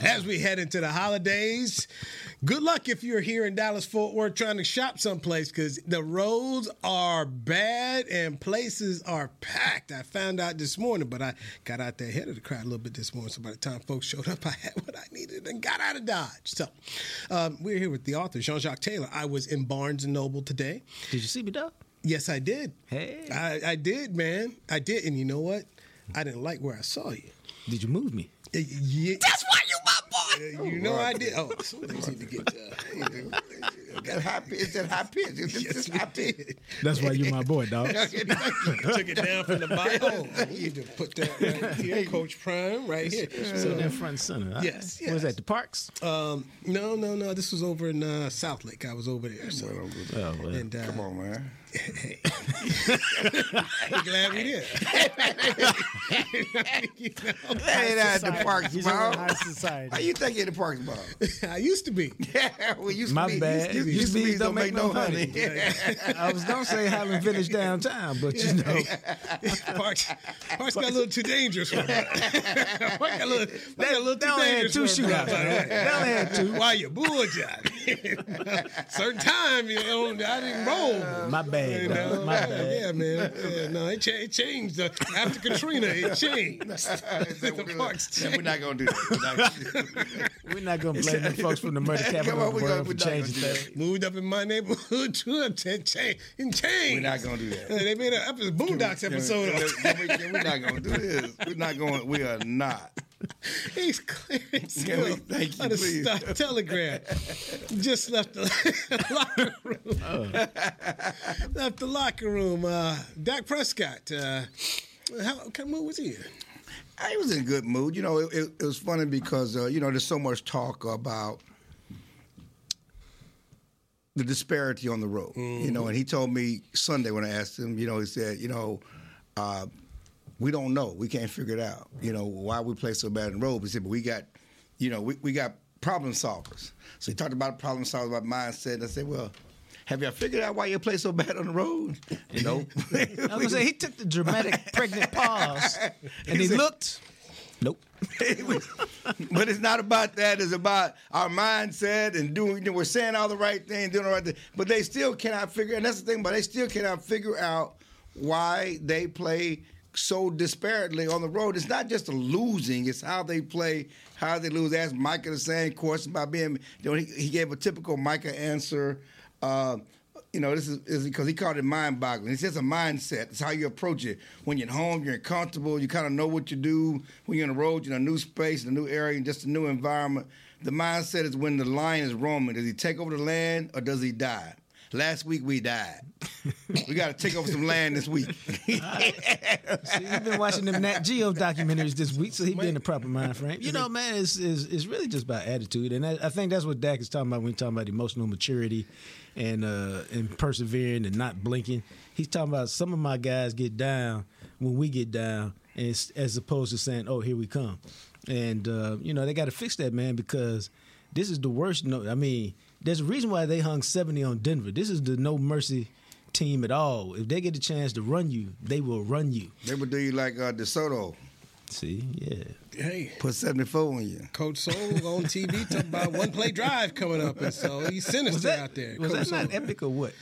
As we head into the holidays, good luck if you're here in Dallas Fort Worth trying to shop someplace because the roads are bad and places are packed. I found out this morning, but I got out there ahead of the crowd a little bit this morning. So by the time folks showed up, I had what I needed and got out of Dodge. So um, we're here with the author, Jean Jacques Taylor. I was in Barnes and Noble today. Did you see me, dog? Yes, I did. Hey. I, I did, man. I did. And you know what? I didn't like where I saw you. Did you move me? Uh, yeah. That's why you my boy. you know I did. Oh, so they need to get. Uh, That high pitch, that high pitch. It's yes, just high pitch. That's why you my boy, dog. Took it down from the bottom. Oh, we need to put that right here, Coach Prime, right here. So that front center. huh? Yes, What was yes. that? The parks? Um, no, no, no. This was over in uh, Southlake. I was over there. So, Oh, well. and uh, Come on, man. I'm glad we did. you know, That ain't at the parks, He's in bro. high society. How you think you're in the parks, bro? I used to be. Yeah, well, used My to be, bad. Used, Used used to to be be don't make no honey. I was gonna say Highland Village downtown, but you know, Parks, Parks got a little too dangerous for me. Parks got a little, Parks got a little they too only had dangerous two for me, shootouts. by the way. They only had two. Why you bullshit? Certain time, you know, I didn't roll. My bad, You know? My bad. Yeah, man. Yeah, no, it, cha- it changed. Uh, after Katrina, it changed. the parks we're changed. not gonna do that. We're not gonna do that. we're not gonna blame the folks from the murder Come capital on, of the gonna- world we for changing that. things. Moved up in my neighborhood too, and changed. And changed. We're not gonna do that. They made an episode, Boondocks episode. We- of can we- can we- We're not gonna do this. We're not going. We are not. He's clearing we- thank you, on the please. Star Telegram. Just left the locker room. Oh. left the locker room. Uh, Dak Prescott. Uh, how what kind of mood was he in? I was in a good mood. You know, it, it, it was funny because uh, you know there's so much talk about the disparity on the road. You know, and he told me Sunday when I asked him. You know, he said, you know, uh, we don't know. We can't figure it out. You know, why we play so bad on the road. He said, but we got, you know, we, we got problem solvers. So he talked about problem solvers, about mindset. And I said, well. Have y'all figured out why you play so bad on the road? You know, I was gonna say he took the dramatic pregnant pause and he looked. Nope. but it's not about that. It's about our mindset and doing. You know, we're saying all the right things, doing the right thing. But they still cannot figure. And that's the thing. But they still cannot figure out why they play so disparately on the road. It's not just the losing. It's how they play, how they lose. Ask Micah the same question about being. You know, he, he gave a typical Micah answer. Uh, you know, this is because he called it mind boggling. It's just a mindset. It's how you approach it. When you're at home, you're comfortable, you kind of know what you do. When you're on the road, you're in a new space, in a new area, and just a new environment. The mindset is when the lion is roaming. Does he take over the land or does he die? Last week we died. we got to take over some land this week. See, you've been watching them Nat Geo documentaries this week, so he be in the proper mind frame. You know, man, it's, it's, it's really just about attitude, and I, I think that's what Dak is talking about when he's talking about emotional maturity and uh, and persevering and not blinking. He's talking about some of my guys get down when we get down, and as opposed to saying, "Oh, here we come," and uh, you know they got to fix that, man, because this is the worst. No, I mean, there's a reason why they hung seventy on Denver. This is the no mercy team at all. If they get a chance to run you, they will run you. they would do you like uh, DeSoto. See, yeah. Hey, Put 74 on you. Coach Soul on TV talking about one play drive coming up, and so he's sinister Was that, out there. was Coach that not Soul. epic or what?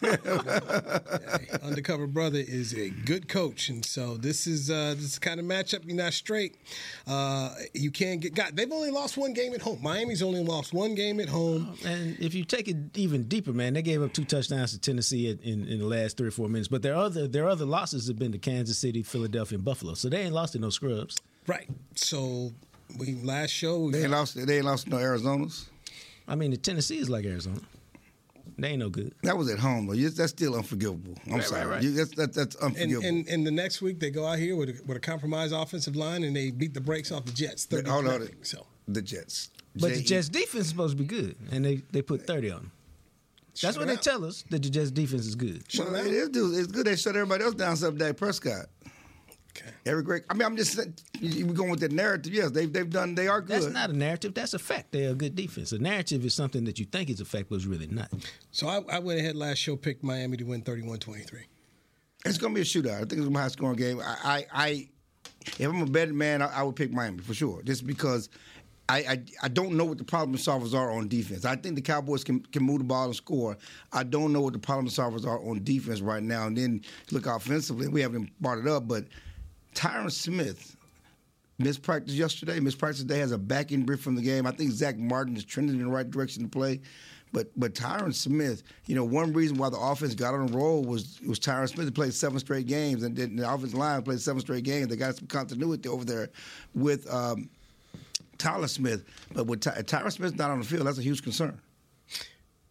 Hey, undercover brother is a good coach, and so this is uh, this kind of matchup. You're not straight. Uh, you can't get got. They've only lost one game at home. Miami's only lost one game at home. and if you take it even deeper, man, they gave up two touchdowns to Tennessee in, in, in the last three or four minutes. But their other their other losses have been to Kansas City, Philadelphia, and Buffalo. So they ain't lost to no scrubs. Right. So we last show. we- They ain't lost. They ain't lost no Arizonas. I mean, the Tennessee is like Arizona. They ain't no good. That was at home though. You- That's still unforgivable. I'm Right, sorry. right, right. You- that's, that, that's and, unforgivable. and, and the next week they go out here with a, with a compromised offensive line and they beat the brakes off the Jets. 30 Hold on. nothing. So the Jets. But the J-E- Jets defense is supposed to be good, and they, they put thirty on them. That's what they tell us that the Jets defense is good. Well, it is, dude. It's good they shut everybody else down except Dak Prescott. Okay. Every great. I mean, I'm just we're going with the narrative. Yes, they've they've done. They are good. That's not a narrative. That's a fact. They're a good defense. A narrative is something that you think is a fact, but it's really not. So I, I went ahead last show, picked Miami to win 31-23. It's going to be a shootout. I think it's going to be a high scoring game. I, I, I if I'm a betting man, I, I would pick Miami for sure, just because. I, I, I don't know what the problem solvers are on defense. I think the Cowboys can, can move the ball and score. I don't know what the problem solvers are on defense right now. And then look offensively, we haven't brought it up, but Tyron Smith missed practice yesterday. Missed practice today has a back injury from the game. I think Zack Martin is trending in the right direction to play. But but Tyron Smith, you know, one reason why the offense got on a roll was was Tyron Smith played seven straight games, and then the offensive line played seven straight games. They got some continuity over there with um, Tyler Smith. But with Ty- Tyron Smith's not on the field, that's a huge concern.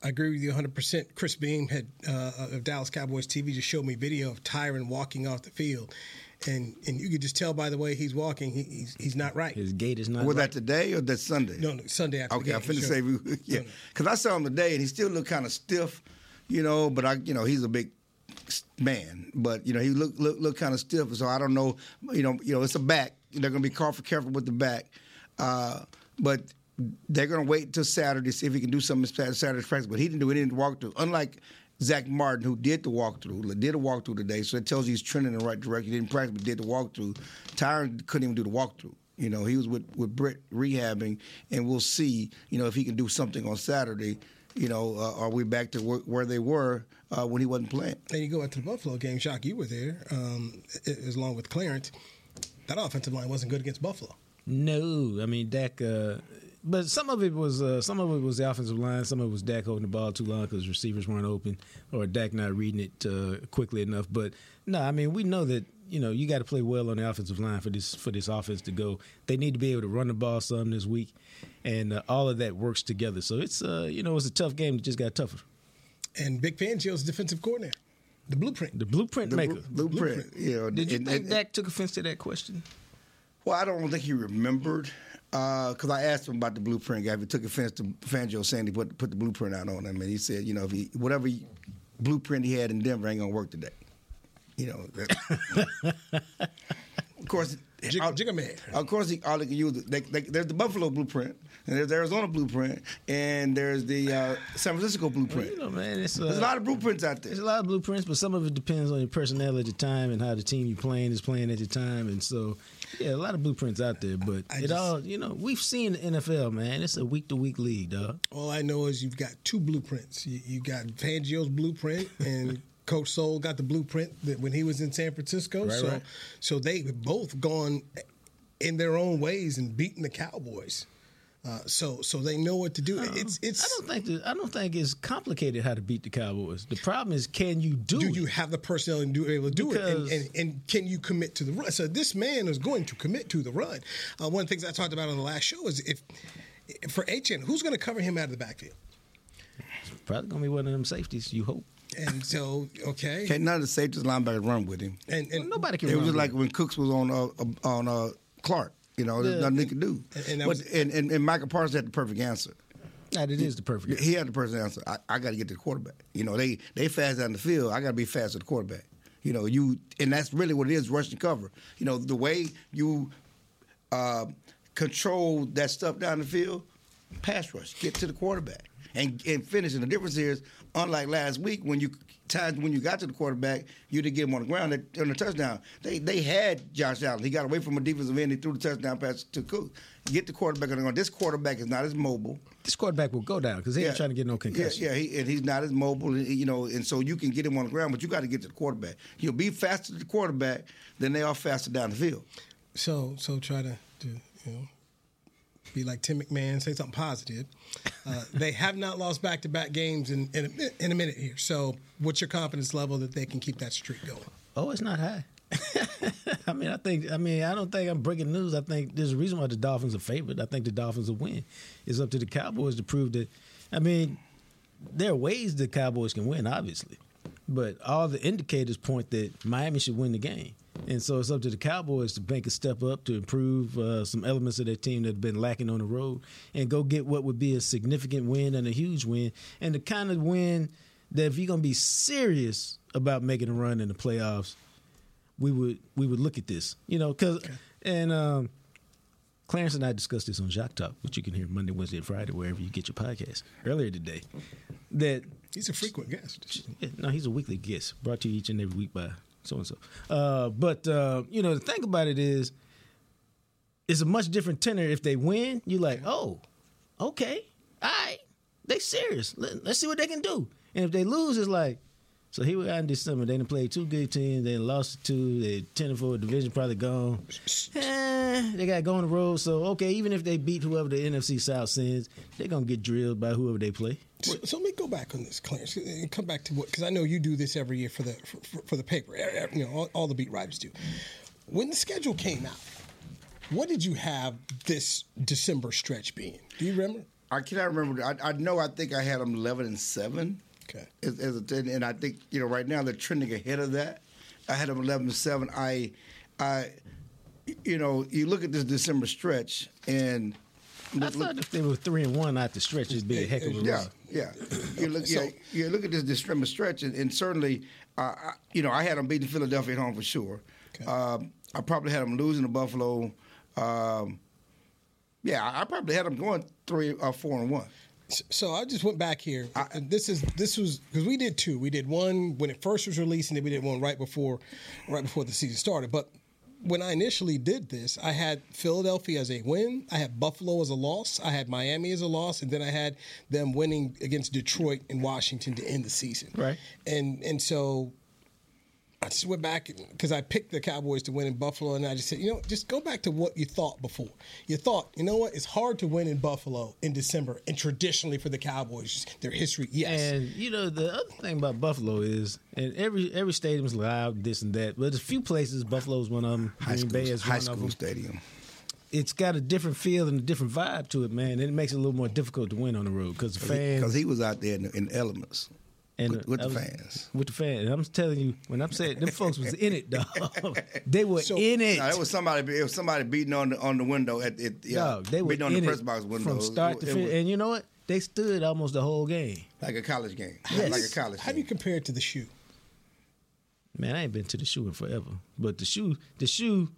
I agree with you 100%. Chris Beam had uh, of Dallas Cowboys TV just showed me video of Tyron walking off the field, and and you could just tell by the way he's walking, he, he's he's not right. His gait is not. Right. Was right. that today or that Sunday? No, no, Sunday after. Okay, I game, finna sure. say, we- yeah, No, no. because I saw him today and he still looked kind of stiff, you know. But I, you know, he's a big man, but you know, he looked look, look kind of stiff. So I don't know, you know, you know, it's a back. They're gonna be careful careful with the back, uh, but they're gonna wait until Saturday to see if he can do something in Saturday's practice. But he didn't do anything to walk through, unlike. Zack Martin, who did the walkthrough, did a walkthrough today, so it tells you he's trending in the right direction. He didn't practice, but did the walkthrough. Tyron couldn't even do the walkthrough. You know, he was with with Britt rehabbing, and we'll see. You know, if he can do something on Saturday. You know, uh, are we back to where, where they were uh, when he wasn't playing? And you go out to the Buffalo game, Shock, you were there, um, a- as along with Clarence. That offensive line wasn't good against Buffalo. No, I mean Dak. Uh, but some of it was uh, some of it was the offensive line. Some of it was Dak holding the ball too long because receivers weren't open, or Dak not reading it uh, quickly enough. But no, I mean we know that you know you got to play well on the offensive line for this for this offense to go. They need to be able to run the ball some this week, and uh, all of that works together. So it's uh, you know it's a tough game that just got tougher. And Vic Fangio's defensive coordinator, the blueprint. The blueprint The maker. blu- blueprint. You know, Did you and- think and- Dak took offense to that question? Well, I don't think he remembered because I asked him about the blueprint guy. If he took offense to Fangio saying he put put the blueprint out on him, and he said, you know, if he whatever he, blueprint he had in Denver ain't gonna work today. You know, that- of course. Jig- all- Jigga Man. Of course, he, all they can use. They, they, there's the Buffalo blueprint, and there's the Arizona blueprint, and there's the uh, San Francisco blueprint. You know, man, it's uh, there's a lot of blueprints out there. There's a lot of blueprints, but some of it depends on your personnel at the time and how the team you're playing is playing at the time. And so, yeah, a lot of blueprints out there. But I it just- all, you know, we've seen the NFL, man. It's a week to week league, dog. All I know is you've got two blueprints. You, you got Fangio's blueprint, and Coach Soul got the blueprint that when he was in San Francisco. Right, so, right. so they've both gone in their own ways and beaten the Cowboys. Uh, so, so they know what to do. It's, it's. I don't think that, I don't think it's complicated how to beat the Cowboys. The problem is, can you do, do it? you have the personnel and do able to do it? And, and, and can you commit to the run? So this man is going to commit to the run. Uh, one of the things I talked about on the last show is if for Achane, who's going to cover him out of the backfield? Probably gonna be one of them safeties. You hope. And so, okay, Can't none of the safeties linebackers run with him. and, and Nobody can. It was run just like with when Cooks was on uh, uh, on uh, Clark. You know, there's nothing he could do. And- and but was- and, and, and Micah Parsons had the perfect answer. That it is the perfect. He had the perfect answer. I, I got to get to the quarterback. You know, they they fast down the field. I got to be fast at the quarterback. You know, you and that's really what it is: rush and cover. You know, the way you uh, control that stuff down the field, pass rush, get to the quarterback, and and finish. And the difference is, unlike last week when you times when you got to the quarterback, you didn't get him on the ground on the touchdown. They they had Josh Allen. He got away from a defensive end. He threw the touchdown pass to Cook. Get the quarterback on the ground. This quarterback is not as mobile. This quarterback will go down because he ain't trying to get no concussion. Yeah, yeah, he, and he's not as mobile, and, you know, and so you can get him on the ground, but you got to get to the quarterback. He'll be faster to the quarterback than they are faster down the field. So, so try to, to you know, be like Tim MacMahon, say something positive. Uh, they have not lost back-to-back games in in a, in a minute here. So, what's your confidence level that they can keep that streak going? Oh, it's not high. I mean, I think. I mean, I don't think I'm breaking news. I think there's a reason why the Dolphins are favored. I think the Dolphins will win. It's up to the Cowboys to prove that. I mean, there are ways the Cowboys can win, obviously, but all the indicators point that Miami should win the game. And so it's up to the Cowboys to make a step up to improve uh, some elements of their team that have been lacking on the road and go get what would be a significant win and a huge win and the kind of win that if you're going to be serious about making a run in the playoffs, we would we would look at this, you know, because and um, Clarence and I discussed this on Jacques Talk, which you can hear Monday, Wednesday, and Friday wherever you get your podcast. Earlier today, that He's a frequent guest. yeah, no, he's a weekly guest brought to you each and every week by so and so. Uh, but uh, you know, the thing about it is, it's a much different tenor. If they win, you're like, oh, okay, all right, they serious. Let, us see what they can do. And if they lose, it's like, so here we are in December. They didn't play two good teams. They lost two. They ten and four. Division probably gone. Eh, they got to go on the road. So okay, even if they beat whoever the NFC South sends, they're gonna get drilled by whoever they play. So, so let me go back on this, Clarence, and come back to what because I know you do this every year for the for, for, for the paper. You know, all, all the beat writers do. When the schedule came out, what did you have this December stretch being? Do you remember? I cannot remember. I, I know. I think I had them eleven and seven. Okay. As, as a, and I think you know right now they're trending ahead of that. I had them eleven and seven. I, I, you know, you look at this December stretch and. I look- look- thought if they were three and one out the stretch, it'd be a heck of a yeah, run. Yeah. You look, So- yeah, you look at this December stretch, and, and certainly, uh, I, you know, I had them beating Philadelphia at home for sure. Okay. Um, I probably had them losing to Buffalo. Um, yeah, I I probably had them going three or four and one. So I just went back here. and this is this was because we did two. We did one when it first was released, and then we did one right before, right before the season started. But when I initially did this, I had Philadelphia as a win. I had Buffalo as a loss. I had Miami as a loss, and then I had them winning against Detroit and Washington to end the season. Right. And and so I just went back because I picked the Cowboys to win in Buffalo, and I just said, you know, just go back to what you thought before. You thought, you know what, it's hard to win in Buffalo in December, and traditionally for the Cowboys, their history, yes. And you know the other thing about Buffalo is, and every every stadium's loud, this and that. But a few places, Buffalo's one of them. High Green school, Bay is high one of school them. stadium. It's got a different feel and a different vibe to it, man. And it makes it a little more difficult to win on the road because the fans Because he was out there in in the elements and with, with the was- fans. With the fans, and I'm telling you, when I'm saying them folks was in it, dog. they were So- in it. No, it was somebody. It was somebody beating on the on the window at it. Yeah, Dog, they were beating on in the it press box window from start to finish. And you know what? They stood almost the whole game. like a college game. Yes. like a college. How do you compare it to the shoe? Man, I ain't been to the shoe in forever, but the shoe, the shoe,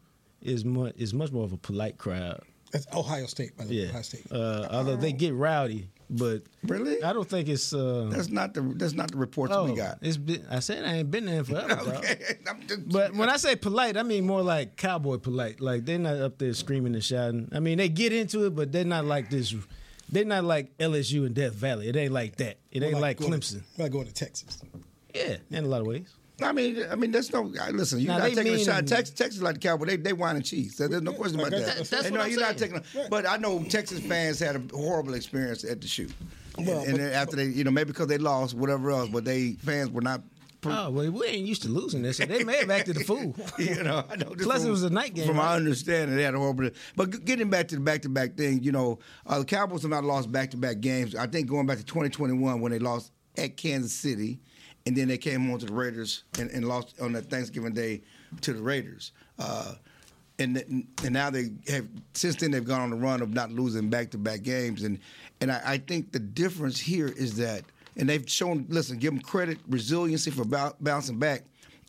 is much is much more of a polite crowd. That's Ohio State, by the way. Yeah. Ohio State. Uh, although they get rowdy, but Really? I don't think it's. Uh, That's not the that's not the reports oh, we got. It's been, I said I ain't been there forever. Okay, just- But when I say polite, I mean more like cowboy polite. Like they're not up there screaming and shouting. I mean they get into it, but they're not like this. They're not like LSU and Death Valley. It ain't like that. It ain't like, going Clemson. To, like going to Texas. Yeah, in a lot of ways. I mean, I mean, that's no. Listen, you're Now, not they taking a shot. Texas, Texas like the Cowboy. They they wine and cheese. There- There's no question about that. that's- that's And what no, I'm you're not taking. A, but I know Texas fans had a horrible experience at the shoot. Well, and and but- then after they, you know, maybe because they lost, whatever else, but they fans were not. Oh well, we ain't used to losing this, so they may have acted a fool. you know, I know. just Plus, it was a night game, From my understanding, they had a horrible. But getting back to the back-to-back thing, you know, uh, the Cowboys have not lost back-to-back games. I think going back to 2021 when they lost at Kansas City, and then they came on to the Raiders and, and lost on that Thanksgiving Day to the Raiders. Uh, and and now they have since then they've gone on the run of not losing back-to-back games, and and I, I think the difference here is that, and they've shown. Listen, give them credit, resiliency for bou- bouncing back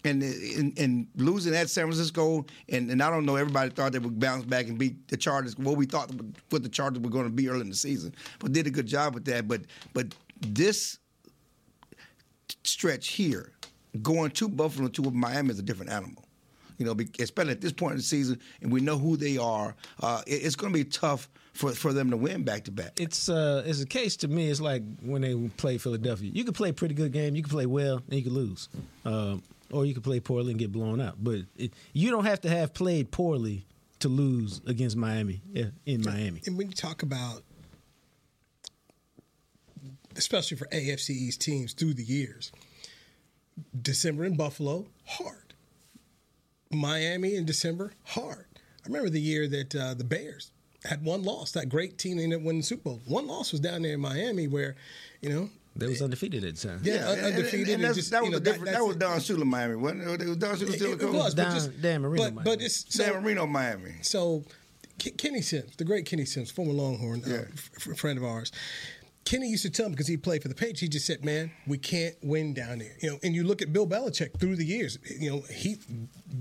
and and, and losing at San Francisco, and, and I don't know, everybody thought they would bounce back and beat the Chargers. What we thought what the Chargers were going to be early in the season, but did a good job with that. But but this stretch here, going to Buffalo to Miami is a different animal. You know, be- especially at this point in the season, and we know who they are. Uh, it- it's going to be tough for for them to win back to back. It's uh, it's a case to me. It's like when they play Philadelphia. You can play a pretty good game. You can play well, and you can lose, um, or you can play poorly and get blown out. But it, you don't have to have played poorly to lose against Miami yeah, in Miami. And when you talk about, especially for AFC East teams through the years, December in Buffalo, hard. Miami in December, hard. I remember the year that uh, the Bears had one loss, that great team that ended up winning the Super Bowl. One loss was down there in Miami where, you know, They was undefeated at the time. Yeah, Yeah, un- and- and- undefeated. and and just, that you was know, a different. that- That was Don Shula, Miami, wasn't it? Was Don Shula it. still It, it coach? was, but Dan- just Dan Marino But, might but it's so Dan Marino, Miami. so K- Kenny Sims, the great Kenny Sims, former Longhorn, Yeah. uh, f- f- friend of ours. Kenny used to tell him because he played for the Patriots. He just said, "Man, we can't win down there." You know, and you look at Bill Belichick through the years. You know, he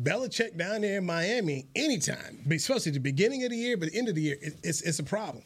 Belichick down there in Miami anytime, especially at the beginning of the year, but the end of the year, it, it's it's a problem.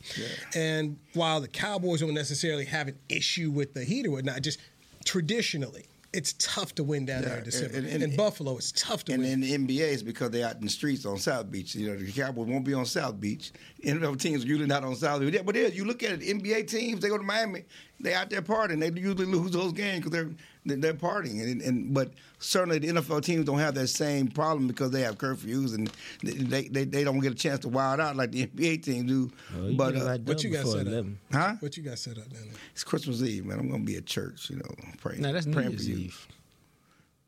And while the Cowboys don't necessarily have an issue with the heat or whatnot, just traditionally, it's tough to win down there in December. and- and- in Buffalo, it's tough to And win. in the NBA, it's because they're out in the streets on South Beach. You know, the Cowboys won't be on South Beach. The NFL teams are usually not on South Beach. But yeah, you look at it, NBA teams, they go to Miami, they out there partying. They usually lose those games because they're they're they're partying. And, and but certainly the NFL teams don't have that same problem because they have curfews and they they, they don't get a chance to wild out like the NBA teams do. Well, but uh, what you got before set up? 11. Huh? What you got set up down there? it's Christmas Eve, man. I'm gonna be at church, you know, praying. No, that's New praying Year's for you. Eve.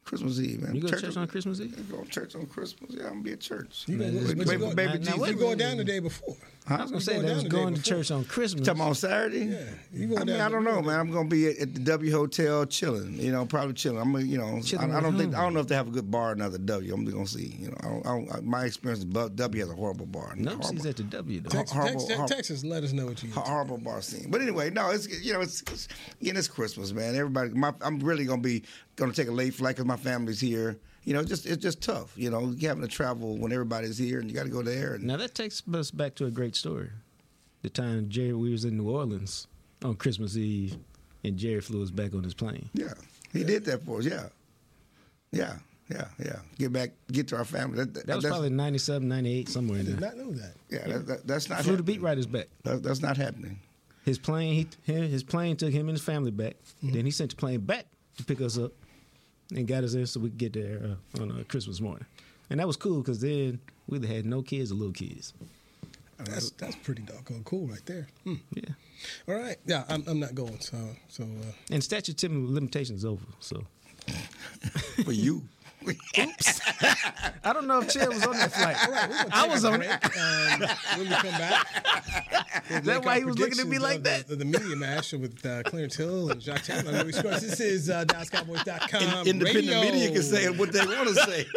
Christmas Eve, man. You go to church on Christmas Eve? I go to church on Christmas. Yeah, I'm gonna be at church. You Man, go, this- but you go, baby now- now Jesus. wait you a going down the day before. I was gonna say going that down was going to church on Christmas. Talking about Saturday? Yeah, you going I mean, I don't know, man. I'm gonna be at, at the W Hotel chilling. You know, probably chilling. I'm, gonna, you know, Chilling I, I don't with think? I don't know if they have a good bar in another W. I'm gonna see. You know, I don't, I don't, my experience is W has a horrible bar. No, horrible, she's at the W though. Texas, horrible- Texas, horrible- Texas, let us know what you. ho- horrible bar scene. But anyway, no, it's you know, it's, it's you know, it's Christmas, man. Everybody, my, I'm really gonna be gonna take a late flight because my family's here. You know, it's just it's just tough. You know, you having to travel when everybody's here and you got to go there. And, Now that takes us back to a great story. The time Jerry we was in New Orleans on Christmas Eve, and Jerry flew us back on his plane. Yeah, he did that for us. Yeah, yeah, yeah, yeah. Get back, get to our family. That, That was that's, probably 97, 98, somewhere I in did there. not know that. yeah. That, that, that's not Flew the beat happening. writers back. That, that's not happening. His plane, he, his plane took him and his family back. Mm-hmm. Then he sent the plane back to pick us up and got us in so we could get there uh, on uh, Christmas morning. And that was cool because then we either had no kids or little kids. That's that's pretty doggone cool right there. Hmm. Yeah. All right, yeah, I'm, I'm not going. So so uh, And statute of limitations over. So For you. I don't know if Chad was on that flight. all right, I was on break. it. Um, when we come back, Is that why he was looking at me like that? The, the media mash with uh, Clarence Hill and Jacques Taylor. Newy Scruggs. This is uh, DallasCowboys.com. Independent radio. media can say what they want to say.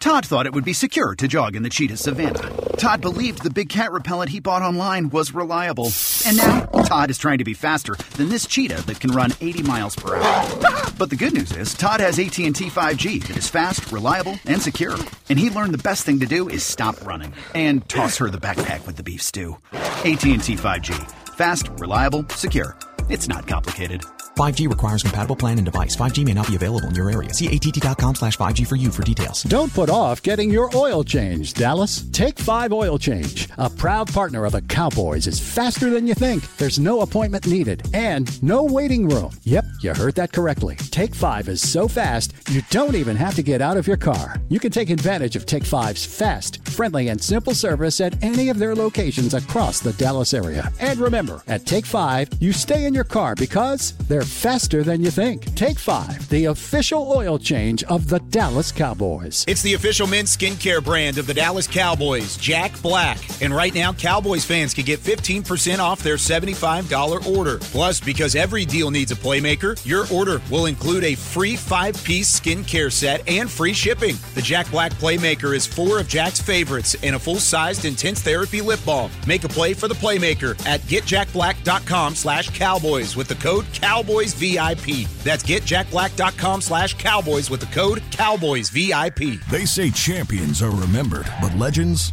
Todd thought it would be secure to jog in the cheetah savannah. Todd believed the big cat repellent he bought online was reliable. And now, Todd is trying to be faster than this cheetah that can run 80 miles per hour. But the good news is, Todd has AT&T 5G that is fast, reliable, and secure. And he learned the best thing to do is stop running and toss her the backpack with the beef stew. AT&T 5G. Fast, reliable, secure. It's not complicated. 5G requires compatible plan and device. 5G may not be available in your area. See att.com slash 5G for you for details. Don't put off getting your oil change, Dallas. Take 5 Oil Change, a proud partner of the Cowboys, is faster than you think. There's no appointment needed and no waiting room. Yep, you heard that correctly. Take 5 is so fast, you don't even have to get out of your car. You can take advantage of Take 5's fast, friendly, and simple service at any of their locations across the Dallas area. And remember, at Take 5, you stay in your car because they're faster than you think. Take 5, the official oil change of the Dallas Cowboys. It's the official men's skincare brand of the Dallas Cowboys, Jack Black. And right now, Cowboys fans can get 15% off their $75 order. Plus, because every deal needs a playmaker, your order will include a free five piece skincare set and free shipping. The Jack Black Playmaker is four of Jack's favorites and a full sized intense therapy lip balm. Make a play for the Playmaker at getjackblack.com slash cowboys with the code CowboysVIP. That's getjackblack.com slash cowboys with the code CowboysVIP. They say champions are remembered, but legends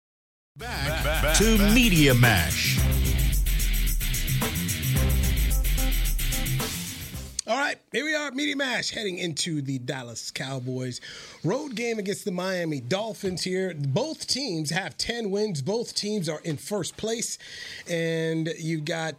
Back, back to Media Mash. All right, here we are, Media Mash, heading into the Dallas Cowboys road game against the Miami Dolphins here. Both teams have 10 wins. Both teams are in first place. And you've got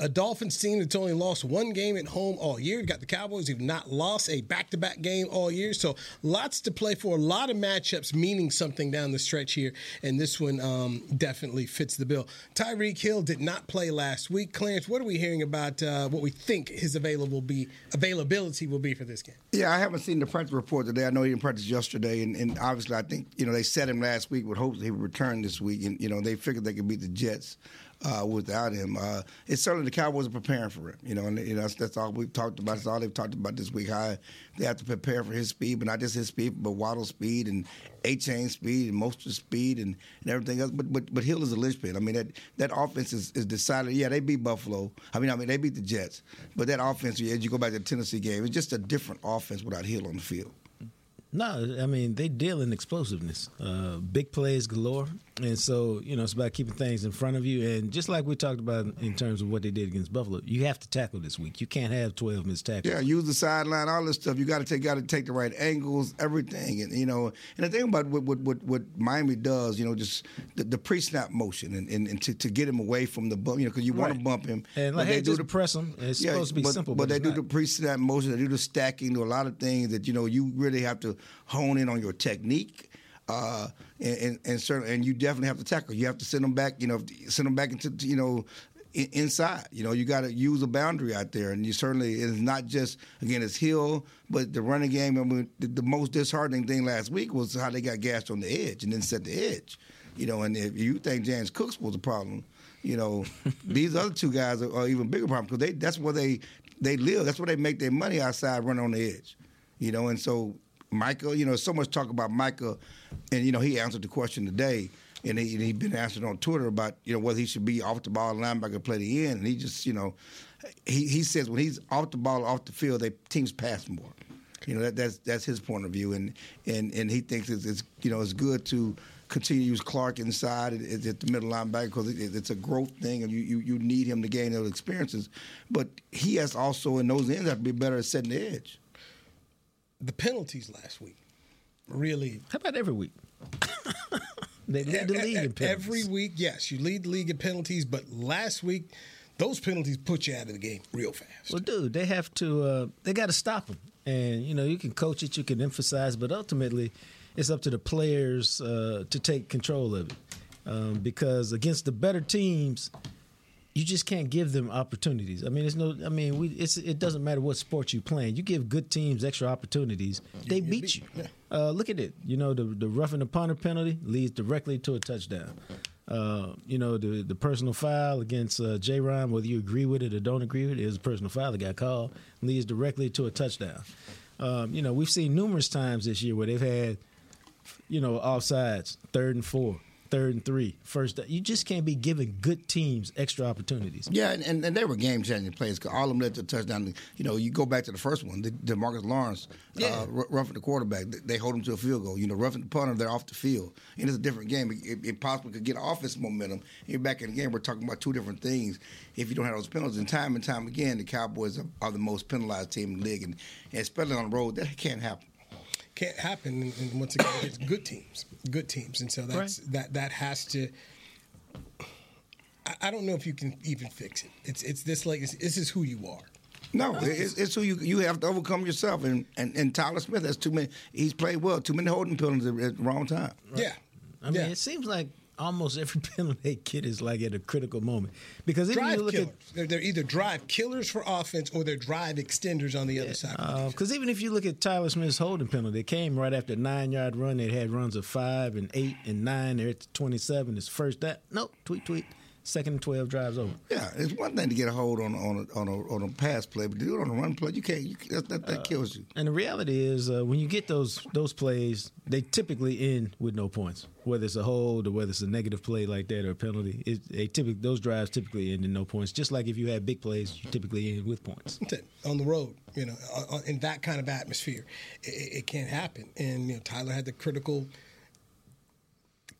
a Dolphins team that's only lost one game at home all year. You've got the Cowboys who've not lost a back to back game all year. So lots to play for, a lot of matchups meaning something down the stretch here. And this one um, definitely fits the bill. Tyreek Hill did not play last week. Clarence, what are we hearing about uh, what we think his available be availability will be for this game? Yeah, I haven't seen the practice report today. I know he didn't practice yesterday, and, and obviously, I think you know they set him last week with hopes he would return this week, and you know they figured they could beat the Jets uh, without him. Uh, it's certainly the Cowboys are preparing for him, you know, and you know, that's, that's all we've talked about. That's all they've talked about this week. How they have to prepare for his speed, but not just his speed, but Waddle speed and Achane speed and Mostert speed and, and everything else. But but but Hill is a linchpin. I mean that that offense is, is decided. Yeah, they beat Buffalo. I mean I mean they beat the Jets, but that offense, as you go back to the Tennessee game, it's just a different offense without Hill on the field. No, I mean they deal in explosiveness, uh, big plays galore, and so you know it's about keeping things in front of you. And just like we talked about in terms of what they did against Buffalo, you have to tackle this week. You can't have twelve missed tackles. Yeah, use the sideline, all this stuff. You got to take, got to take the right angles, everything. And you know, and the thing about what what what, what Miami does, you know, just the, the pre-snap motion and, and, and to, to, get him away from the bump, you know, because you want to bump him. And like, hey, do the press him. It's yeah, supposed to be but, simple, but, but they do not. the pre-snap motion. They do the stacking. Do a lot of things that you know you really have to hone in on your technique. Uh, and, and, and certainly, and you definitely have to tackle. You have to send them back. You know, send them back into you know inside. You know, you got to use a boundary out there, and you certainly it's not just again it's Hill, but the running game. I mean, the, the, most disheartening thing last week was how they got gassed on the edge and then set the edge. You know, and if you think James Cooks was a problem, you know, these other two guys are, are even bigger problem because they that's where they they live. That's where they make their money outside running on the edge. You know, and so Michael, you know, so much talk about Michael, and you know he answered the question today, and he he been answered on Twitter about you know whether he should be off the ball linebacker play the end, and he just you know, he he says when he's off the ball off the field, they teams pass more. You know that that's that's his point of view, and and and he thinks it's, it's you know it's good to continue to use Clark inside at, at the middle linebacker because it, it's a growth thing, and you, you you need him to gain those experiences. But he has also in those ends have to be better at setting the edge the penalties last week really. How about every week? they lead the league in penalties. Every week, yes, you lead the league in penalties, but last week, those penalties put you out of the game real fast. Well, dude, they have to. Uh, they got to stop them, and you know you can coach it, you can emphasize, but ultimately, it's up to the players uh, to take control of it. Um, because against the better teams, you just can't give them opportunities. I mean, it's no. I mean, we. It's it doesn't matter what sport you playing. You give good teams extra opportunities, they beat you. Uh, look at it. You know, the the roughing the punter penalty leads directly to a touchdown. Uh, you know, the the personal foul against uh, Jayron, whether you agree with it or don't agree with it, is a personal foul that got called, leads directly to a touchdown. Um, you know, we've seen numerous times this year where they've had, you know, offsides, third and four third and three, first. You just can't be giving good teams extra opportunities. Yeah, and, and, and they were game changing plays because all of them led to touchdown. You know, you go back to the first one, the, Demarcus Lawrence, yeah. uh, roughing the quarterback, they hold him to a field goal. You know, roughing the punter, they're off the field. And it's a different game. It, it possibly could get offense momentum. You're back in the game. We're talking about two different things. If you don't have those penalties, and time and time again, the Cowboys are, are the most penalized team in the league, and, and especially on the road, that can't happen can't happen. And once again, it's good teams, good teams, and so that's right. that that has to. I, don't know if you can even fix it. It's it's this like it's, this is who you are. No, it's, it's, who you you have to overcome yourself. And, and and Tyler Smith has too many. He's played well. Too many holding penalties at the wrong time. Right? Yeah, I mean, yeah. it seems like almost every penalty they get is like at a critical moment because even drive you look killers. at they're, they're, either drive killers for offense or they're drive extenders on the yeah, other side. Because uh, even if you look at Tyler Smith's holding penalty, it came right after a nine yard run. They had runs of five and eight and nine. They're at the twenty seven. It's first that nope tweet tweet. Second and twelve drives over. Yeah, it's one thing to get a hold on on a, on a, on a pass play, but to do it on a run play, you can't. You, that that, that kills you. And the reality is, uh, when you get those those plays, they typically end with no points. Whether it's a hold or whether it's a negative play like that or a penalty, it, they typically those drives typically end in no points. Just like if you had big plays, you typically end with points. On the road, you know, uh, uh, in that kind of atmosphere, it, it- it can't happen. And you know, Tyler had the critical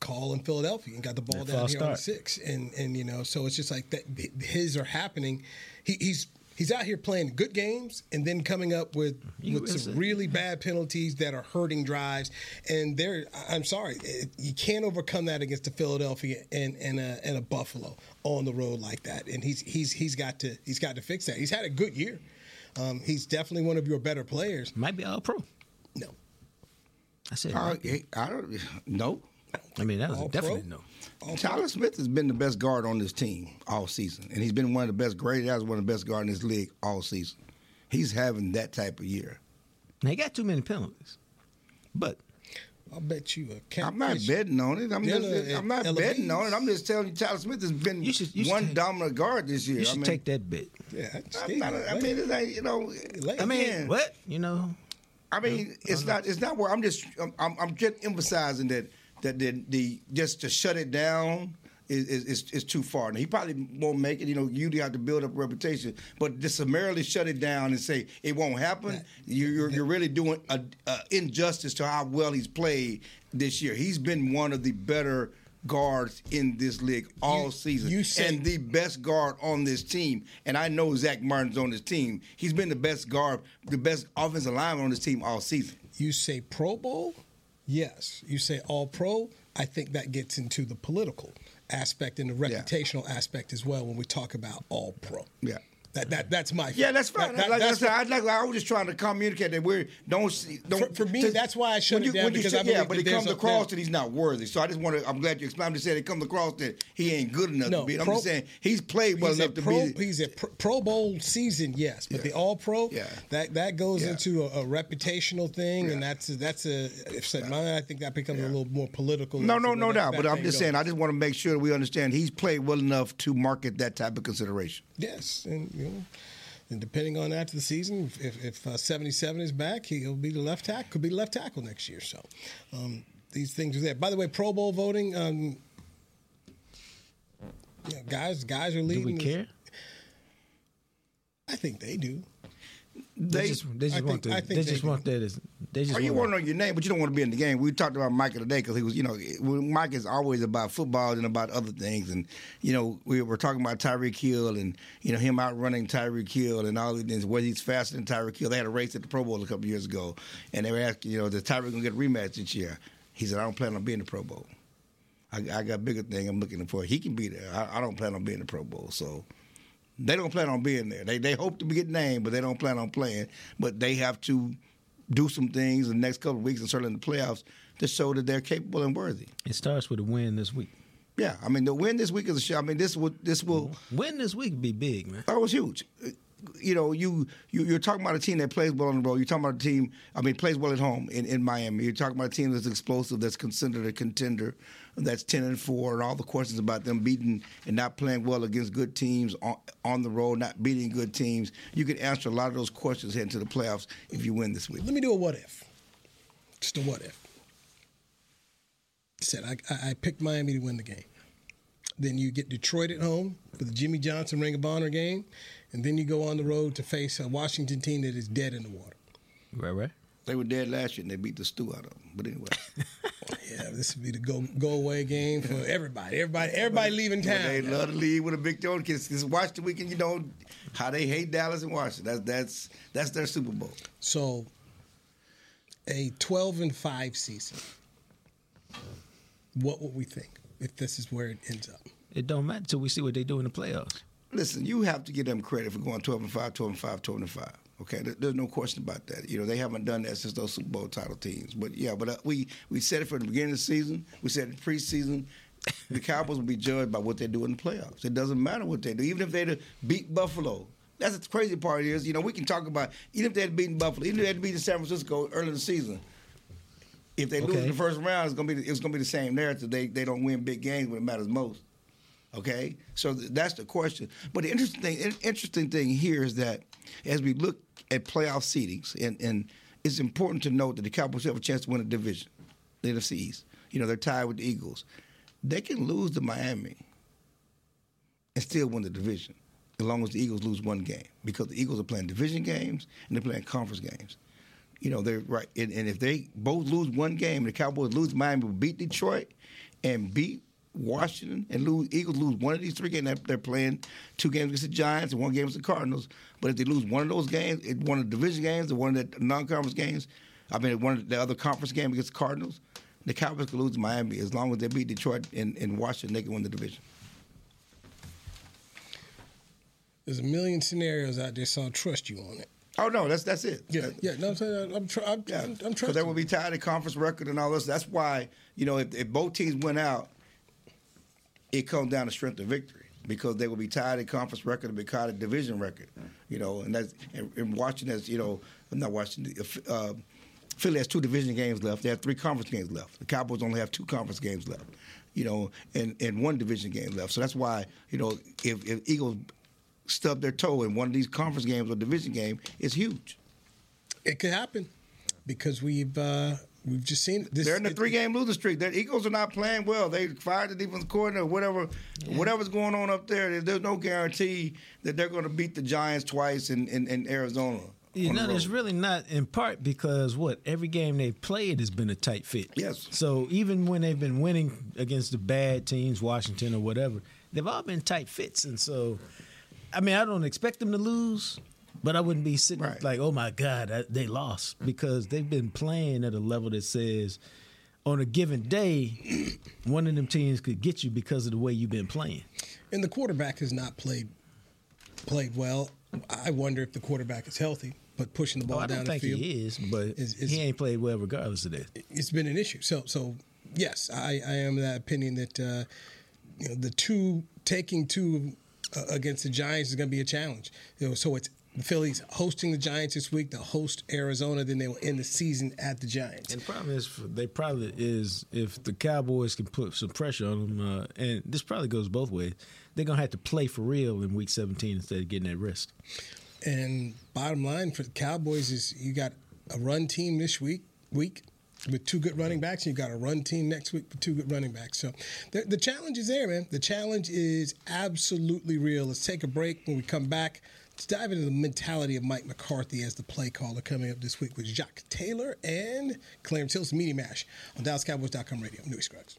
call in Philadelphia and got the ball That down false here on the six, and and you know, so it's just like that. His are happening. He, he's he's out here playing good games and then coming up with You- with some a- really bad penalties that are hurting drives. And there, I'm sorry, it- you can't overcome that against the Philadelphia and and a, and a Buffalo on the road like that. And he's he's he's got to he's got to fix that. He's had a good year. Um, he's definitely one of your better players. Might be all pro. No, I said, I, I don't. No. I mean, that was All a definite pro? no. Tyler Smith has been the best guard on this team all season, and he's been one of the best. Graded as one of the best guards in this league all season. He's having that type of year. Now, he got too many penalties, but I'll bet you a cat. I'm not betting on it. I'm, just, I'm not Ella betting on it. I'm just telling you, Tyler Smith has been you should one dominant guard this year. you should I mean, take that bet. Yeah, I'm not, I mean, it ain't, you know, I mean, again, what you know? I mean, it's uh-huh. not. It's not where I'm just. I'm, I'm, I'm just emphasizing that that the, the just to shut it down is is, is, too far. And he probably won't make it. You know, you have to build up a reputation, but just summarily shut it down and say it won't happen. You're you're, you're really doing a, a injustice to how well he's played this year. He's been one of the better guards in this league all season, you say- and the best guard on this team. And I know Zack Martin's on this team. He's been the best guard, the best offensive lineman on this team all season. You say Pro Bowl? Yes. You say All Pro? I think that gets into the political aspect and the reputational aspect as well when we talk about All Pro. Yeah. That, that that's my Yeah, that's fine. That- that- like, that's I, like, I was just trying to communicate that we don't see. Don't, For- for me, that's why I shut when it down because say- I yeah, but it comes across that he's not worthy. So I just want to. I'm glad you explained. I'm just saying it comes across that he ain't good enough No, to be. I'm just saying he's played well he's enough to pro, be. He's a pro, pro Bowl season, yes, but the All Pro, Yeah. that that goes Yeah. into a, a reputational thing, and that's a, that's a. If said mine, I think that becomes a little more political. No, no, no doubt. But I'm just saying, I just want to make sure that we understand he's played well enough to market that type of consideration. Yes, and you know, and depending on after the season, if if uh, 77 is back, he'll be the left tackle. Could be left tackle next year. So um, these things are there. By the way, Pro Bowl voting. Um, yeah, guys, guys are Do we care? I think they do. They, They- just they just want think- I they they just do. want that as they just Oh, you want to know your name, but you don't want to be in the game. We talked about Micah today because he was, you know, Mike is always about football and about other things. And, you know, we were talking about Tyreek Hill and, you know, him outrunning Tyreek Hill and all these things, whether he's faster than Tyreek Hill. They had a race at the Pro Bowl a couple years ago, and they were asking, you know, is Tyreek going to get a rematch this year? He said, I don't plan on being in the Pro Bowl. I, I got bigger thing I'm looking for. He can be there. I, I don't plan on being in the Pro Bowl. So they don't plan on being there. They they hope to get named, but they don't plan on playing. But they have to do some things in the next couple of weeks and certainly in the playoffs to show that they're capable and worthy. it starts with a win this week. Yeah, I mean the win this week is a show. I mean this will this will Win this week be big, man. that was huge. You know, you, you you're talking about a team that plays well on the road. You're talking about a team. I mean, plays well at home in, in Miami. You're talking about a team that's explosive, that's considered a contender, that's ten and four, and all the questions about them beating and not playing well against good teams on, on the road, not beating good teams. You can answer a lot of those questions heading to the playoffs if you win this week. Let me do a what if. Just a what if. Said I, I, I picked Miami to win the game. Then you get Detroit at home for the Jimmy Johnson Ring of Honor game, and then you go on the road to face a Washington team that is dead in the water. Right, right. They were dead last year and they beat the stew out of them. But anyway, Yeah, this would be the go go away game for everybody. Everybody, everybody leaving But they love to leave with a big tone. Because just watch the weekend, you know how they hate Dallas and Washington. That's that's that's their Super Bowl. So, a twelve and five season. What would we think if this is where it ends up? It don't matter till we see what they do in the playoffs. Listen, you have to give them credit for going 12 and 5, 12 and 5, 12 and 5. Okay, there's no question about that. You know, they haven't done that since those Super Bowl title teams. But yeah, but uh, we we said it from the beginning of the season. We said it preseason. The Cowboys will be judged by what they do in the playoffs. It doesn't matter what they do, even if they beat Buffalo. That's the crazy part is, you know, we can talk about even if they had beaten Buffalo, even if they had beaten San Francisco early in the season. If they lose in the first round, it's gonna be it's gonna be the same narrative. They they don't win big games when it matters most. Okay, so th- that's the question. But the interesting thing, interesting thing here is that as we look at playoff seedings, and, and it's important to note that the Cowboys have a chance to win a division, the NFC East. You know, they're tied with the Eagles. They can lose to Miami and still win the division, as long as the Eagles lose one game, because the Eagles are playing division games and they're playing conference games. You know, they're right, and, and if they both lose one game, the Cowboys lose Miami, will beat Detroit, and beat Washington and lose Eagles lose one of these three games. They're, they're playing two games against the Giants and one game against the Cardinals. But if they lose one of those games, it- one of the division games or one of the non-conference games, I mean one of the other conference game against the Cardinals, the Cowboys could lose to Miami as long as they beat Detroit and, and Washington. They can win the division. There's a million scenarios out there, so I'll trust you on it. Oh no, that's that's it. Yeah, yeah. No, I'm saying I'm, tr- I'm, Yeah, I'm, I'm because they will be tied in conference record and all this. That's why you know if, if both teams went out, it comes down to strength of victory because they will be tied in conference record and be tied in division record. You know, and that's and, and Washington has you know I'm not Washington. Uh, Philly has two division games left. They have three conference games left. The Cowboys only have two conference games left. You know, and, and one division game left. So that's why you know if, if Eagles stub their toe in one of these conference games or division game, it's huge. it could happen because we've uh, we've just seen this. They're in the three game losing streak. The Eagles are not playing well. They fired the defense coordinator, whatever, whatever's going on up there. there- There's no guarantee that they're going to beat the Giants twice in, in, in Arizona. You know, it's really not in part because what every game they've played has been a tight fit. Yes. So even when they've been winning against the bad teams, Washington or whatever, they've all been tight fits. And so, I mean, I don't expect them to lose, but I wouldn't be sitting Right. like, oh my God, I, they lost because they've been playing at a level that says on a given day, one of them teams could get you because of the way you've been playing. and the quarterback has not played played well. I wonder if the quarterback is healthy, but pushing the ball Oh, I down don't the think field. he is, but is- is- he ain't played well regardless of that. it's been an issue. So, so yes, I, I am of that opinion that uh, you know the two taking two uh, against the Giants is going to be a challenge. You know, so it's the Phillies hosting the Giants this week. They'll host Arizona, then they will end the season at the Giants. And the problem is, they probably is if the Cowboys can put some pressure on them, uh, and this probably goes both ways. They're gonna have to play for real in Week 17 instead of getting that rest. And bottom line for the Cowboys is you got a run team this week week with two good running backs, and you got a run team next week with two good running backs. So the, the challenge is there, man. The challenge is absolutely real. Let's take a break. When we come back, let's dive into the mentality of Mike McCarthy as the play caller coming up this week with Jacques Taylor and Clarence Hill's Media Mash on DallasCowboys.com radio. Newy Scruggs.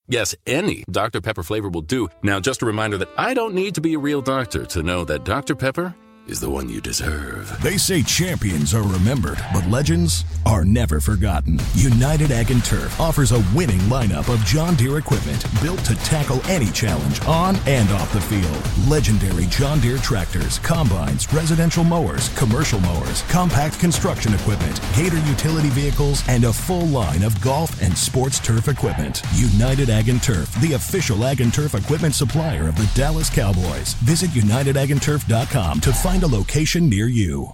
Yes, any Dr. Pepper flavor will do. Now, just a reminder that I don't need to be a real doctor to know that Dr. Pepper is the one you deserve. They say champions are remembered, but legends are never forgotten. United Ag and Turf offers a winning lineup of John Deere equipment built to tackle any challenge on and off the field. Legendary John Deere tractors, combines, residential mowers, commercial mowers, compact construction equipment, Gator utility vehicles, and a full line of golf and sports turf equipment. United Ag and Turf, the official Ag and Turf equipment supplier of the Dallas Cowboys. Visit unitedagandturf.com to find a location near you.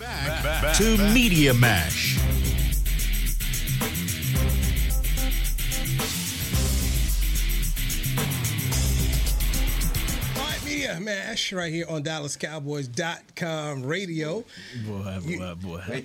Back, to Media Mash. Right, Media Mash right here on DallasCowboys.com radio. Boy, boy, boy.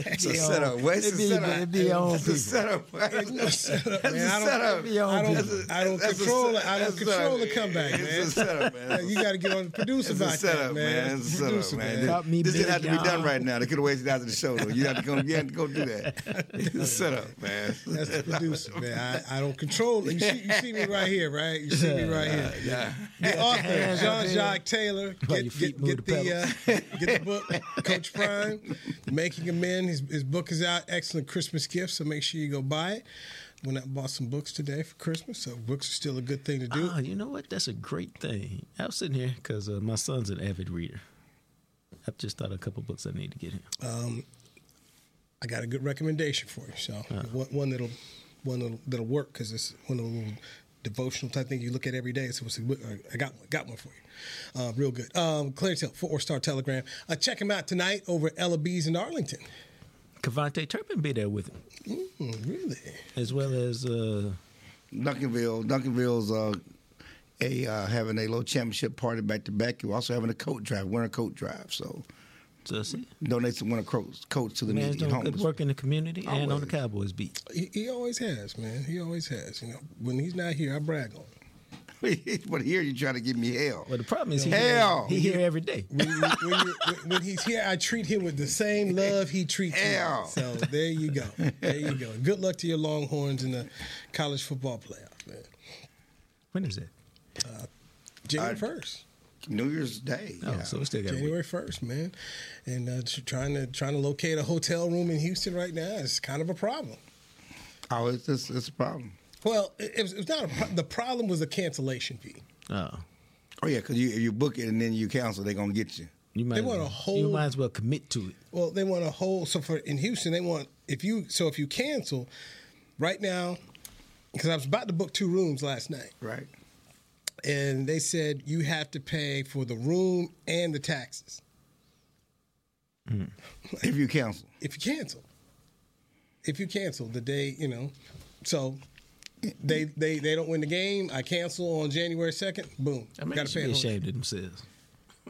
It's a setup. Where's It the be- setup? it be your own It's a people. setup. There's no setup, That's man. a I don't, setup. I don't, I don't That's a control it. I don't that's a control the setup. comeback, man. It's a setup, man. You got to get on the producer It's back a setup, there, man. It's a setup, Producer, man. Caught me This didn't have to big, be done y'all. right now. They could have waited after the show, though. You have to go. You have to go do that. It's a setup, man. That's the producer, man. I, I don't control it. You see, you see me right here, right? You see me right here. Yeah. The author, hands Jean Jacques Taylor. Get, get, get, the uh, get the book, Coach Prime, Making of Men. His, his book is out. Excellent Christmas gift, so make sure you go buy it. Went out and bought some books today for Christmas, so books are still a good thing to do. Oh, you know what? That's a great thing. I was sitting here because uh, my son's an avid reader. I've just thought a couple books I need to get him. Um, I got a good recommendation for you. So Uh. one, one that'll one that'll, that'll work because it's one of the devotional type thing you look at every day. So it's a, I got one, got one for you, uh, real good. Um, Clarence Hill, Four Star Telegram. Uh, check him out tonight over at Ella B's in Arlington. KaVontae Turpin be there with him, Mm, really? as well as uh, Duncanville. Duncanville's uh, a uh, having a little championship party back to back. You're also having a coat drive, winter coat drive. So so see, donate some winter coats, coats to the man's needy doing good homeless. work in the community and on the Always. Cowboys beat. He, he always has, man. He always has. You know, when he's not here, I brag on him. but here you're trying to give me hell. Well, the problem is he Hell. he here every day. When, you- when, you- when- when he's here, I treat him with the same love he treats Hell. me. So there you go. There you go. Good luck to your Longhorns in the college football playoff, man. When is that? Uh, January I- first. New Year's Day. Oh, yeah. so we still got. January first, man, and uh, trying to trying to locate a hotel room in Houston right now is kind of a problem. Oh, it's, it's, it's a problem. Well, it's it was, it was not a pro- the problem was the cancellation fee. Oh, Oh yeah, because you if you book it and then you cancel, they're gonna get you. you might They as want a well- whole- You might as well commit to it. Well, they want a whole. So for in Houston, they want if you so if you cancel right now, because I was about to book two rooms last night, Right. And they said you have to pay for the room and the taxes mm. If you cancel. if you cancel. If you cancel the day, you know, so they they they don't win the game. I cancel on January second. Boom, I mean, gotta pay. Be ashamed of themselves.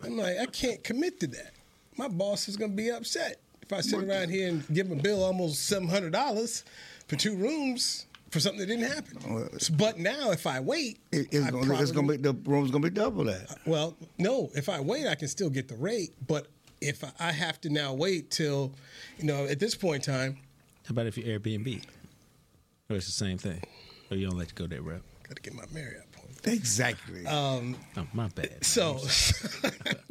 I'm like, I can't commit to that. My boss is going to be upset if I sit around here and give him a bill almost seven hundred dollars for two rooms for something that didn't happen. But now, if I wait, It, it's, I gonna, it's gonna be the room's gonna be double that. well, no. If I wait, I can still get the rate. But if I- I have to now wait till, you know, at this point in time, How about if you Airbnb? Or it's the same thing? Or you don't like to go there, bro. got to get my Marriott point. Exactly. Um, oh, my bad. So,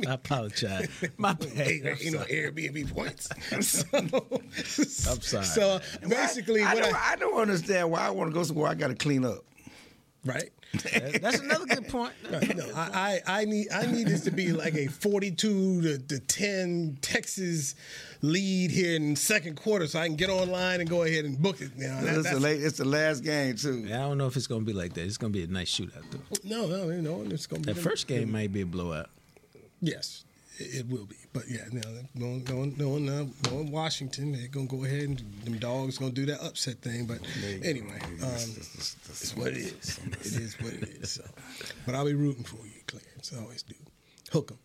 I apologize. My bad. hey, you know, sorry. Airbnb points. So, I'm sorry. So basically, I, what don't, I, I don't understand why I want to go somewhere I got to clean up. right? That's another good point. No, no, I, I, I need I need this to be like a forty-two to, to ten Texas lead here in second quarter, so I can get online and go ahead and book it. You know, that- it's, the that's- late, it's the last game too. I don't know if it's going to be like that. It's going to be a nice shootout, though. no, no, you know, it's gonna be That first game might be a blowout. Yes, it, it will be. But yeah, no, no, no, no, no, no Washington, they're gonna go ahead and them dogs gonna do that upset thing. But anyway, um, it's what it is. It is what it is. So, but I'll be rooting for you, Clarence. I always do. Hook 'em.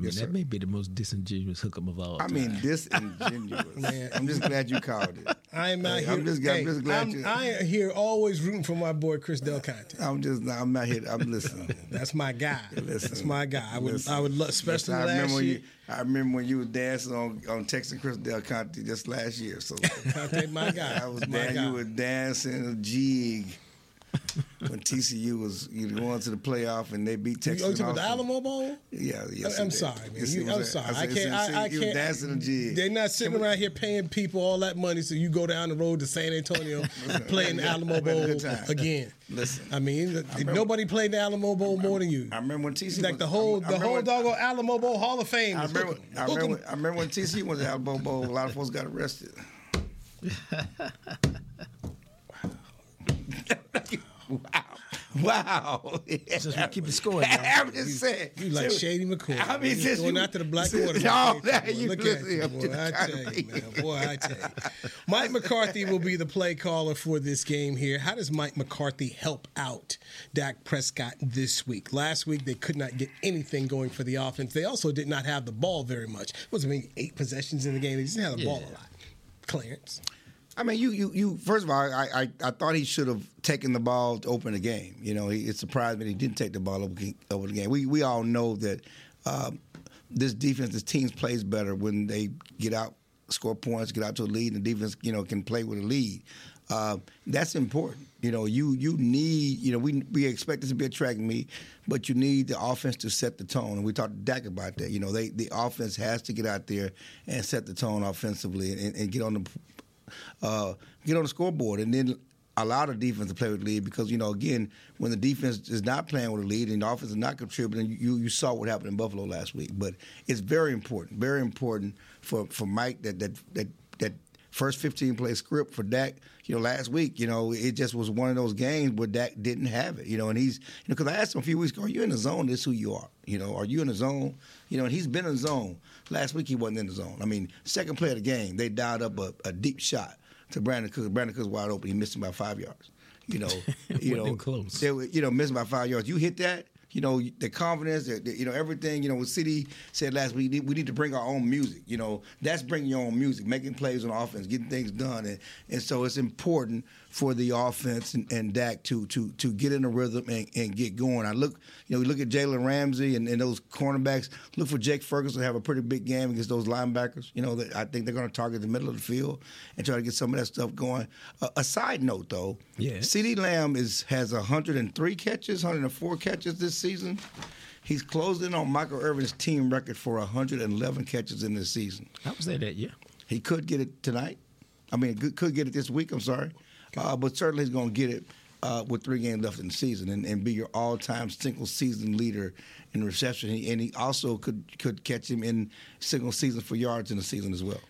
I mean, Yes, that sir. may be the most disingenuous hookup of all I time. mean, disingenuous. Man. I'm just glad you called it. I'm not Hey, here. I'm just, hey, I'm just glad I'm, you. I am here always rooting for my boy Chris Del Conte. I'm just. I'm not here. I'm listening. That's my guy. Listen, That's my guy. I would, listen. I would, love, Listen, especially I remember last when year. you. I remember when you were dancing on on Texas Chris Del Conte just last year. So Conte, my guy. I was my dan- guy. You were dancing a jig. when TCU was you know, going to the playoff and they beat Texas. You talking about the Alamo Bowl? Yeah, yes. I'm sorry, man. Yes, You- I'm sorry. I said, can't. yes, I, I he can't. dancing a jig. They're not sitting around here paying people all that money so you go down the road to San Antonio playing the Alamo Bowl again. Listen, I mean, remember- nobody played the Alamo Bowl more than you. I remember when TCU like was- the whole I the whole when- doggone Alamo Bowl Hall of Fame. I is remember, hook 'em. I Hook 'em. remember, I remember when TCU was at Alamo Bowl. A lot of folks got arrested. wow, wow. Since we keep it scoring. I'm just saying. You like Shady McCoy. I mean, You going you- after the black quarterback. No, you Look listen, at you, boy. I tell to you, man. Boy, I tell you. Mike McCarthy will be the play caller for this game here. How does Mike McCarthy help out Dak Prescott this week? Last week, they could not get anything going for the offense. They also did not have the ball very much. It wasn't maybe eight possessions in the game. They just didn't have the ball a lot. Clarence. I mean, you, you, you. First of all, I, I, I thought he should have taken the ball to open the game. You know, he, it surprised me he didn't take the ball over, over the game. We, we all know that um, this defense, this team plays better when they get out, score points, get out to a lead, and the defense, you know, can play with a lead. Uh, that's important. You know, you you need. You know, we we expect this to be a track meet, but you need the offense to set the tone. And we talked to Dak about that. You know, they the offense has to get out there and set the tone offensively and, and get on the uh, get on the scoreboard, and then allow the defense to play with lead because you know again when the defense is not playing with a lead and the offense is not contributing, you you saw what happened in Buffalo last week. But it's very important, very important for, for Mike that that that first 15 play script for Dak. You know, last week, you know, it just was one of those games where Dak didn't have it. You know, and he's, you know, because I asked him a few weeks ago, "Are you in the zone? This is who you are. You know, are you in the zone? You know, and he's been in the zone. Last week he wasn't in the zone. I mean, second play of the game, they dialed up a, a deep shot to Brandin Cook. Brandin Cook's wide open. He missed him by five yards. You know, you know, close. They were, you know, missing by five yards. You hit that. You know, the confidence, the, the- you know, everything. You know, what CeeDee said last week, we need, we need to bring our own music. You know, that's bringing your own music, making plays on offense, getting things done, and and so it's important for the offense and, and Dak to to to get in a rhythm and, and get going. I look, you know, we look at Jalen Ramsey and, and those cornerbacks. Look for Jake Ferguson to have a pretty big game against those linebackers. You know, that I think they're going to target the middle of the field and try to get some of that stuff going. Uh, a side note, though, Yeah. CeeDee Lamb is has 103 catches, 104 catches this season. He's closed in on Michael Irvin's team record for 111 catches in this season. I was there that year. He could get it tonight. I mean, could- could get it this week. I'm sorry, uh, but certainly he's going to get it uh, with three games left in the season and, and be your all-time single season leader in reception. And he also could could catch him in single season for yards in the season as well.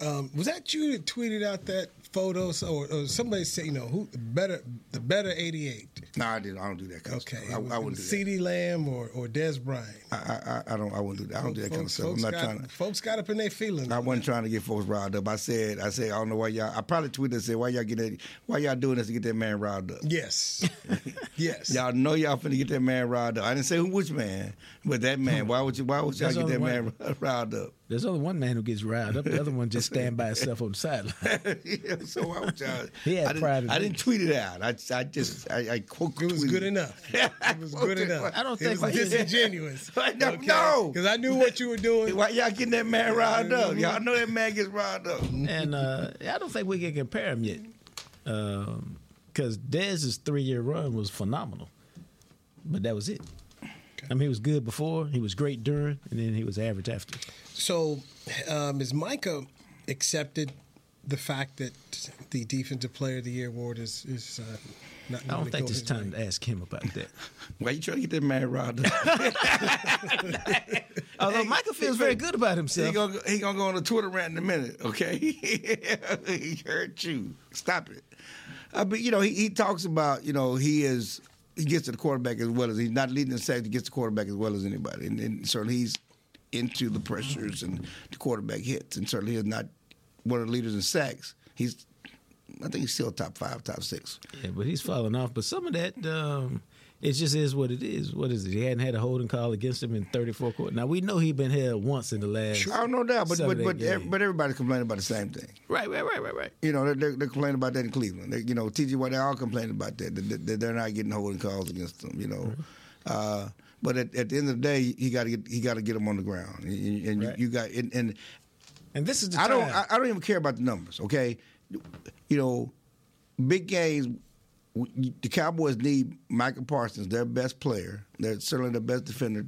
Um, was that you that tweeted out that photo? So, or, or somebody said, you know, who better the better eighty eight? No, I didn't. I don't do that kind Okay, of stuff. I, I wouldn't do that. CeeDee Lamb or or Dez Bryant. I, I, I don't. I wouldn't do that. I don't do that kind of Folks- stuff. I'm not got, trying to. Folks got up in their feelings. I wasn't trying to get folks riled up. I said, I said, I don't know why y'all. I probably tweeted and said, why y'all get that? Why y'all doing this to get that man riled up? Yes, yes. Y'all know y'all finna get that man riled up. I didn't say who which man, but that man. Why would you? Why would y'all There's get that man riled up? There's only one man who gets riled up. The other one just stand by himself on the sideline. yeah, so why would y'all? He had I didn't, I didn't tweet it out. I, I just I, I quote. It was good enough. It was good enough. I don't think It was we- disingenuous. No, no. because I knew what you were doing. Why y'all getting that man riled up? Y'all know that man gets riled up. and uh, I don't think we can compare him yet, because Dez's three-year run was phenomenal, but that was it. I mean, he was good before, he was great during, and then he was average after. So, um, is Micah accepted the fact that the Defensive Player of the Year award is is uh, not? I don't think it's time way? to ask him about that. Why you trying to get that man riled up? Although Micah feels very good about He himself. gonna he gonna go on a Twitter rant in a minute, okay? he hurt you. Stop it. Uh, but you know he, he talks about you know he is he gets to the quarterback as well as he's not leading the sacks. He gets the quarterback as well as anybody, and, and certainly he's into the pressures and the quarterback hits, and certainly he's not one of the leaders in sacks. He's I think he's still top five, top six. Yeah, but he's falling off. But some of that, um, it just is what it is. What is it? He hadn't had a holding call against him in 34 quarters. Now we know he's been held once in the last. I don't know that, but but but, but everybody's complaining about the same thing. right, right, right, right, right. You know, they're, they're, they're complaining about that in Cleveland. They, you know, TJ Watt, they all complaining about that, that, that they're not getting holding calls against them. You know, uh, but at, at the end of the day, he got to get he got to get them on the ground, and, and Right. you, you got and, and And this is the I don't. I, I don't even care about the numbers. Okay, you know, big games the Cowboys need Micah Parsons, their best player. They're certainly the best defender,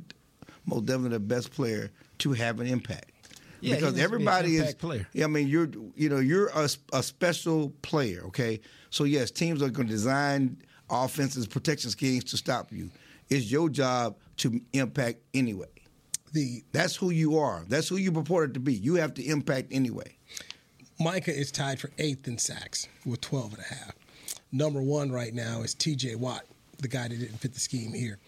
most definitely the best player to have an impact. Yeah, because to be everybody is. impact player. Yeah, I mean, you're you know you're a, a special player. Okay, so yes, teams are going to design offenses, protection schemes to stop you. It's your job to impact anyway. The that's who you are. That's who you purported to be. You have to impact anyway. Micah is tied for eighth in sacks with 12 and a half. Number one right now is TJ Watt, the guy that didn't fit the scheme here,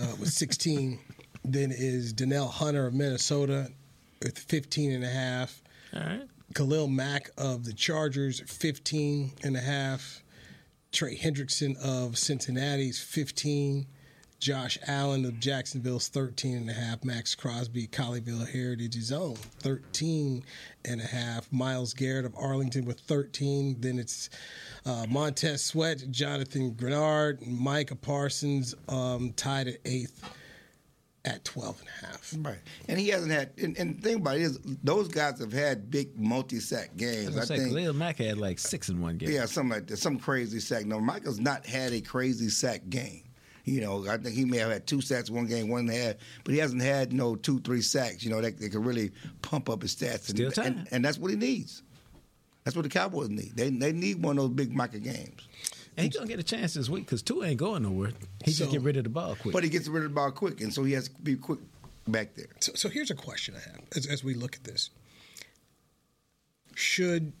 uh, with 16. then is Danielle Hunter of Minnesota with 15 and a half. All right. Khalil Mack of the Chargers, 15 and a half. Trey Hendrickson of Cincinnati's 15. Josh Allen of Jacksonville's 13 and a half. Maxx Crosby, Colleyville Heritage's own 13 and a half. Myles Garrett of Arlington with 13. Then it's uh, Montez Sweat, Jonathan Greenard, Micah Parsons um, tied at eighth at 12 and a half. Right. And he hasn't had, and, and the thing about it is, those guys have had big multi sack games. I, I think. Khalil Mack had like six in one game. Yeah, something like that. Some crazy sack. No, Micah's not had a crazy sack game. You know, I think he may have had two sacks one game, one half, but he hasn't had no two, three sacks. You know, that, that could really pump up his stats. Still and, time. and, and that's what he needs. That's what the Cowboys need. They they need one of those big Micah games. And he's gonna get a chance this week because two ain't going nowhere. He So- just get rid of the ball quick. But he gets rid of the ball quick, and so he has to be quick back there. So, so here's a question I have as, as we look at this. Should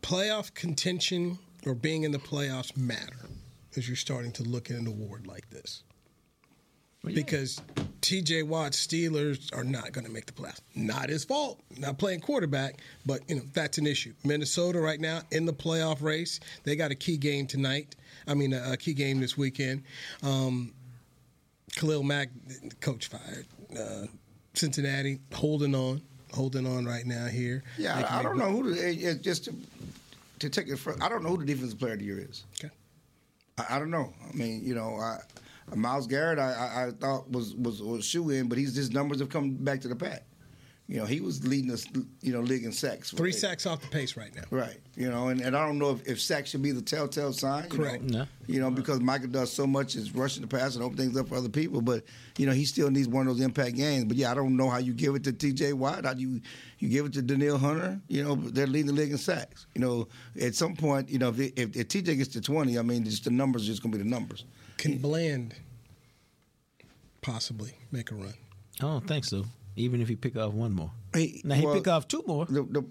playoff contention or being in the playoffs matter as you're starting to look at an award like this? Because TJ Watt's Steelers are not going to make the playoffs. Not his fault. Not playing quarterback, but you know that's an issue. Minnesota right now in the playoff race. They got a key game tonight. I mean, a, a key game this weekend. Um, Khalil Mack, coach fired. Uh, Cincinnati holding on, holding on right now here. Yeah, I, I don't know who the, it- it's just to, to take it. From, I don't know who the defensive player of the year is. Okay. I, I don't know. I mean, you know, I, Myles Garrett, I, I, I thought was was was shoe in, but he's his numbers have come back to the pack. You know, he was leading us, you know, league in sacks. Three sacks off the pace right now. Right. You know, and, and I don't know if, if sacks should be the telltale sign. you Correct. Know, No. You know, because Micah does so much is rushing the pass and open things up for other people, but you know he still needs one of those impact games. But yeah, I don't know how you give it to T.J. Watt. How do you you give it to Danielle Hunter? You know, they're leading the league in sacks. You know, at some point, you know, if, if, if T.J. gets to twenty, I mean, just the numbers are just going to be the numbers. Can Bland possibly make a run? Oh, I don't think so. Even if he pick off one more. He, Now he well, pick off two more. The, the,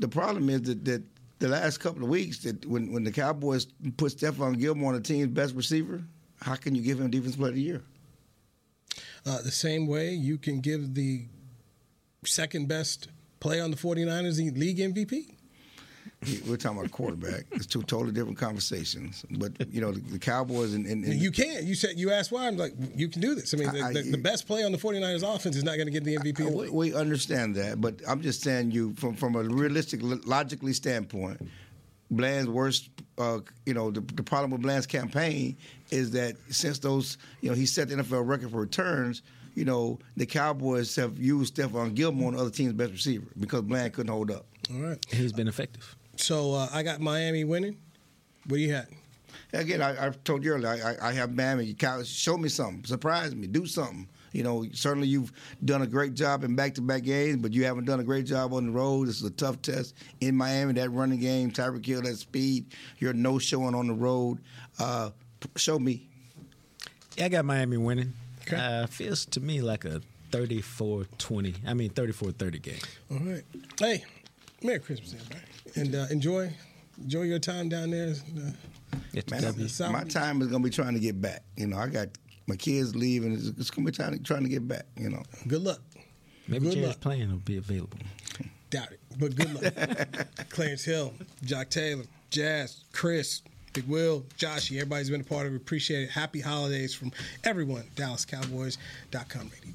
the problem is that, that the last couple of weeks that when, when the Cowboys put Stephon Gilmore on the team's best receiver, how can you give him defense player of the year? Uh, the same way you can give the second best player on the 49ers the league MVP. We're talking about quarterback. it's two totally different conversations. But you know, the, the Cowboys and, and, and you can. You said you asked why. I'm like, you can do this. I mean, the, I- the, the best play on the 49ers offense is not going to get the MVP. of the we, we understand that, but I'm just saying you from from a realistic, logically standpoint. Bland's worst, uh, you know, the, the problem with Bland's campaign is that since those, you know, he set the NFL record for returns. You know, the Cowboys have used Stephon Gilmore on other teams' best receiver because Bland couldn't hold up. All right. He's been effective. So uh, I got Miami winning. What do you have? Again, I, I told you earlier, I, I, I have Miami. You show me something, surprise me, do something. You know, certainly you've done a great job in back-to-back games, but you haven't done a great job on the road. This is a tough test in Miami. That running game, Tyreek Hill, that speed. You're no showing on the road. Uh, show me. Yeah, I got Miami winning. Uh, feels to me like a 34-20. I mean 34-30 game. All right. Hey, Merry Christmas, everybody, and uh, enjoy enjoy your time down there. Man, W. My time is gonna be trying to get back. You know, I got my kids leaving. It's, it's gonna be trying to, trying to get back. You know. Good luck. Maybe Good Jared's luck. playing will be available. Doubt it, but good luck. Clarence Hill, Jacques Taylor, Jazz, Chris, Big Will, Joshy, everybody's been a part of it. Appreciate it. Happy holidays from everyone. DallasCowboys.com radio.